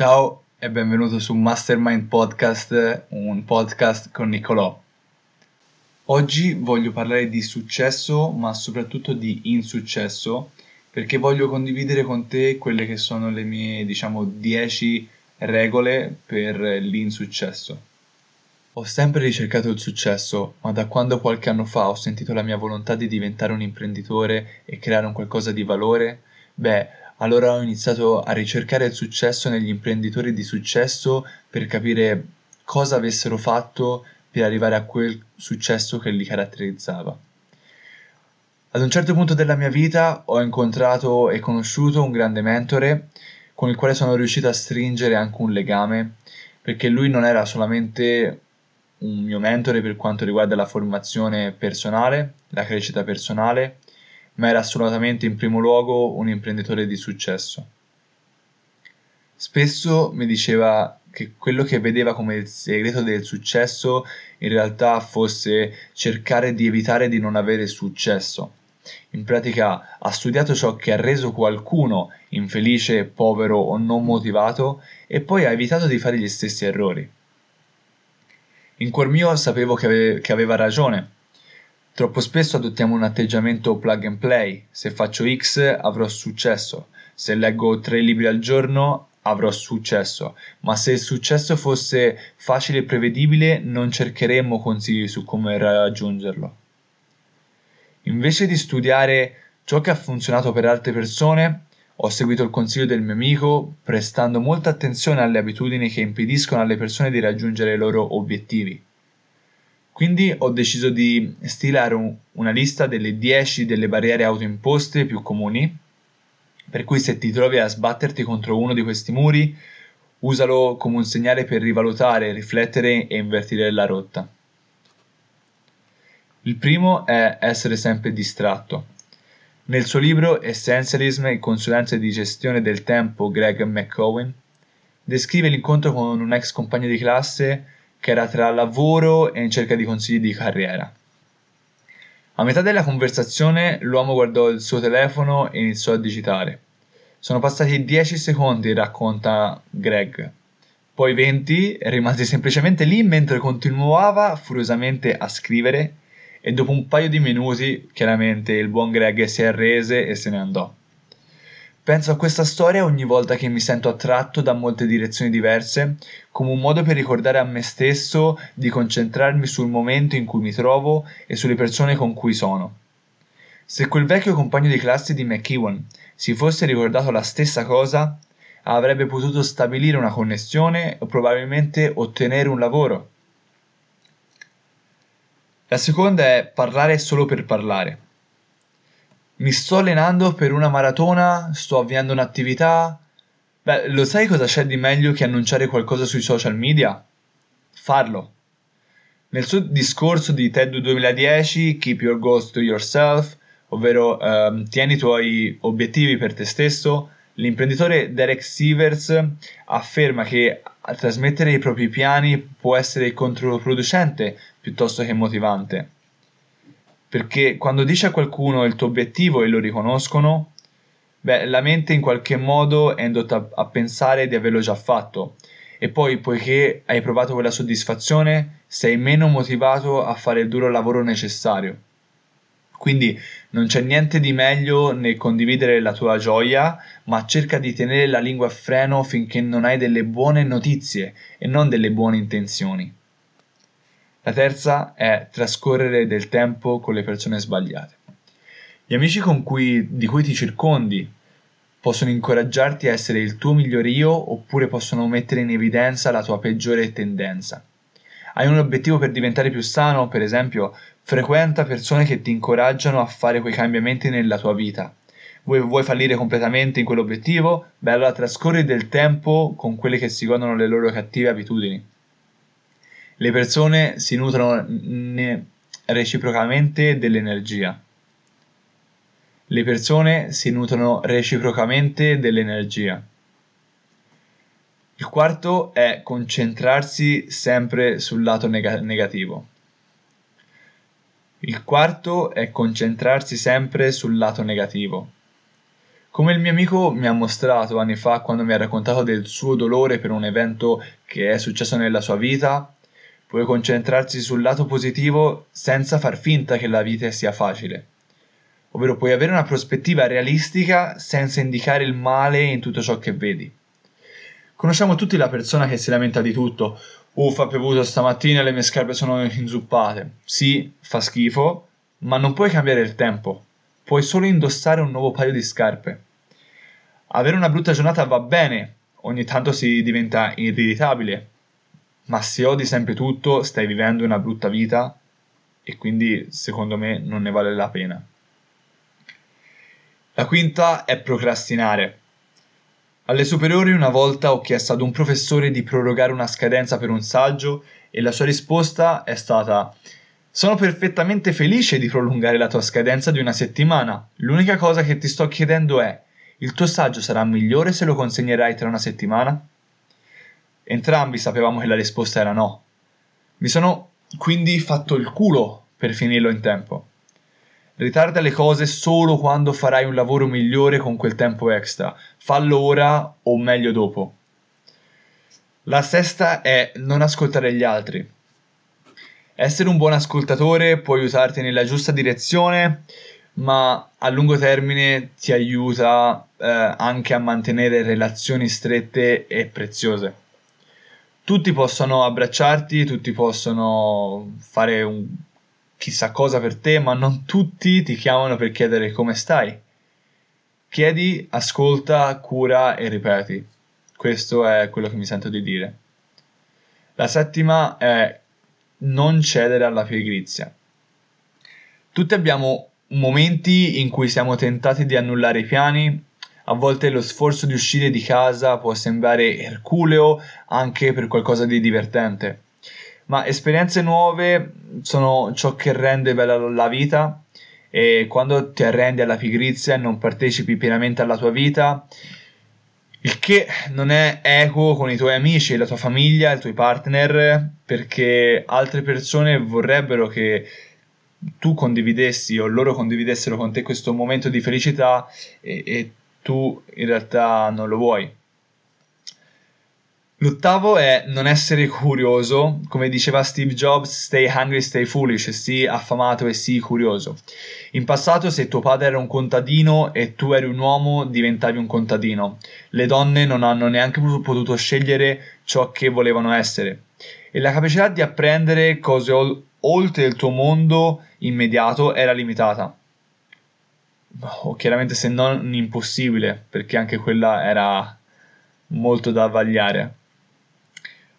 Ciao e benvenuto su Mastermind Podcast, un podcast con Nicolò. Oggi voglio parlare di successo, ma soprattutto di insuccesso, perché voglio condividere con te quelle che sono le mie, diciamo, 10 regole per l'insuccesso. Ho sempre ricercato il successo, ma da quando qualche anno fa ho sentito la mia volontà di diventare un imprenditore e creare un qualcosa di valore, beh, allora ho iniziato a ricercare il successo negli imprenditori di successo per capire cosa avessero fatto per arrivare a quel successo che li caratterizzava. Ad un certo punto della mia vita ho incontrato e conosciuto un grande mentore con il quale sono riuscito a stringere anche un legame, perché lui non era solamente un mio mentore per quanto riguarda la formazione personale, la crescita personale, ma era assolutamente in primo luogo un imprenditore di successo. Spesso mi diceva che quello che vedeva come il segreto del successo in realtà fosse cercare di evitare di non avere successo. In pratica ha studiato ciò che ha reso qualcuno infelice, povero o non motivato e poi ha evitato di fare gli stessi errori. In cuor mio sapevo che, ave- che aveva ragione. Troppo spesso adottiamo un atteggiamento plug and play. Se faccio X avrò successo. Se leggo tre libri al giorno avrò successo. Ma se il successo fosse facile e prevedibile non cercheremmo consigli su come raggiungerlo. Invece di studiare ciò che ha funzionato per altre persone, ho seguito il consiglio del mio amico, prestando molta attenzione alle abitudini che impediscono alle persone di raggiungere i loro obiettivi. Quindi ho deciso di stilare un, una lista delle 10 delle barriere autoimposte più comuni, per cui se ti trovi a sbatterti contro uno di questi muri, usalo come un segnale per rivalutare, riflettere e invertire la rotta. Il primo è essere sempre distratto. Nel suo libro Essentialism e consulenze di gestione del tempo Greg McCowan descrive l'incontro con un ex compagno di classe che era tra lavoro e in cerca di consigli di carriera. A metà della conversazione l'uomo guardò il suo telefono e iniziò a digitare. Sono passati 10 secondi, racconta Greg. Poi 20 rimase semplicemente lì mentre continuava furiosamente a scrivere e dopo un paio di minuti, chiaramente, il buon Greg si arrese e se ne andò. Penso a questa storia ogni volta che mi sento attratto da molte direzioni diverse, come un modo per ricordare a me stesso di concentrarmi sul momento in cui mi trovo e sulle persone con cui sono. Se quel vecchio compagno di classe di McEwan si fosse ricordato la stessa cosa, avrebbe potuto stabilire una connessione o probabilmente ottenere un lavoro. La seconda è parlare solo per parlare. Mi sto allenando per una maratona, sto avviando un'attività. Beh, lo sai cosa c'è di meglio che annunciare qualcosa sui social media? Farlo. Nel suo discorso di TED 2010, Keep Your Goals to Yourself, ovvero ehm, tieni i tuoi obiettivi per te stesso, l'imprenditore Derek Sivers afferma che trasmettere i propri piani può essere controproducente piuttosto che motivante. Perché quando dici a qualcuno il tuo obiettivo e lo riconoscono, beh, la mente in qualche modo è indotta a pensare di averlo già fatto. E poi, poiché hai provato quella soddisfazione, sei meno motivato a fare il duro lavoro necessario. Quindi non c'è niente di meglio nel condividere la tua gioia, ma cerca di tenere la lingua a freno finché non hai delle buone notizie e non delle buone intenzioni. La terza è trascorrere del tempo con le persone sbagliate. Gli amici cui, di cui ti circondi possono incoraggiarti a essere il tuo miglior io oppure possono mettere in evidenza la tua peggiore tendenza. Hai un obiettivo per diventare più sano, per esempio, frequenta persone che ti incoraggiano a fare quei cambiamenti nella tua vita. Vuoi, vuoi fallire completamente in quell'obiettivo? Beh, allora trascorri del tempo con quelle che si godono le loro cattive abitudini. Le persone si nutrono reciprocamente dell'energia. Le persone si nutrono reciprocamente dell'energia. Il quarto è concentrarsi sempre sul lato neg- negativo. Il quarto è concentrarsi sempre sul lato negativo. Come il mio amico mi ha mostrato anni fa quando mi ha raccontato del suo dolore per un evento che è successo nella sua vita, puoi concentrarsi sul lato positivo senza far finta che la vita sia facile. Ovvero puoi avere una prospettiva realistica senza indicare il male in tutto ciò che vedi. Conosciamo tutti la persona che si lamenta di tutto. Uffa, ha piovuto stamattina e le mie scarpe sono inzuppate. Sì, fa schifo, ma non puoi cambiare il tempo. Puoi solo indossare un nuovo paio di scarpe. Avere una brutta giornata va bene, ogni tanto si diventa irritabile, ma se odi sempre tutto, stai vivendo una brutta vita e quindi secondo me non ne vale la pena. La quinta è procrastinare. Alle superiori una volta ho chiesto ad un professore di prorogare una scadenza per un saggio e la sua risposta è stata sono perfettamente felice di prolungare la tua scadenza di una settimana. L'unica cosa che ti sto chiedendo è il tuo saggio sarà migliore se lo consegnerai tra una settimana? Entrambi sapevamo che la risposta era no. Mi sono quindi fatto il culo per finirlo in tempo. Ritarda le cose solo quando farai un lavoro migliore con quel tempo extra. Fallo ora o meglio dopo. La sesta è non ascoltare gli altri. Essere un buon ascoltatore può aiutarti nella giusta direzione, ma a lungo termine ti aiuta eh, anche a mantenere relazioni strette e preziose. Tutti possono abbracciarti, tutti possono fare un chissà cosa per te, ma non tutti ti chiamano per chiedere come stai. Chiedi, ascolta, cura e ripeti. Questo è quello che mi sento di dire. La settima è non cedere alla pigrizia. Tutti abbiamo momenti in cui siamo tentati di annullare i piani, a volte lo sforzo di uscire di casa può sembrare erculeo anche per qualcosa di divertente, ma esperienze nuove sono ciò che rende bella la vita e quando ti arrendi alla pigrizia e non partecipi pienamente alla tua vita, il che non è equo con i tuoi amici, la tua famiglia, i tuoi partner, perché altre persone vorrebbero che tu condividessi o loro condividessero con te questo momento di felicità e, e tu in realtà non lo vuoi. L'ottavo è non essere curioso, come diceva Steve Jobs, stay hungry, stay foolish, sii affamato e sii curioso. In passato se tuo padre era un contadino e tu eri un uomo diventavi un contadino. Le donne non hanno neanche potuto scegliere ciò che volevano essere. E la capacità di apprendere cose ol- oltre il tuo mondo immediato era limitata. O chiaramente se non impossibile, perché anche quella era molto da vagliare.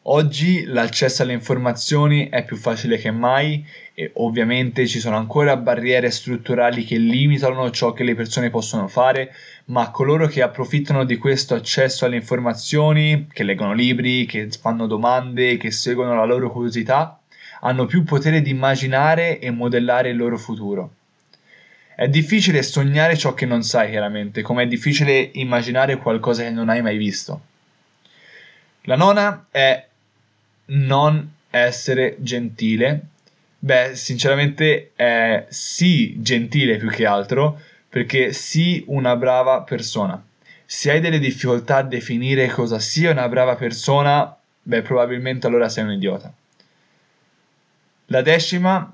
Oggi l'accesso alle informazioni è più facile che mai e ovviamente ci sono ancora barriere strutturali che limitano ciò che le persone possono fare, ma coloro che approfittano di questo accesso alle informazioni, che leggono libri, che fanno domande, che seguono la loro curiosità, hanno più potere di immaginare e modellare il loro futuro. È difficile sognare ciò che non sai chiaramente, come è difficile immaginare qualcosa che non hai mai visto. La nona è non essere gentile? Beh, sinceramente è sì gentile più che altro, perché sii una brava persona. Se hai delle difficoltà a definire cosa sia una brava persona, beh, probabilmente allora sei un idiota. La decima,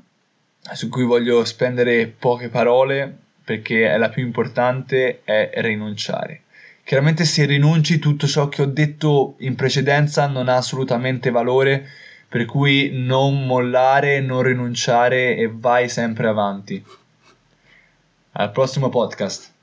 su cui voglio spendere poche parole, perché è la più importante, è rinunciare. Chiaramente se rinunci tutto ciò che ho detto in precedenza non ha assolutamente valore, per cui non mollare, non rinunciare e vai sempre avanti. Al prossimo podcast.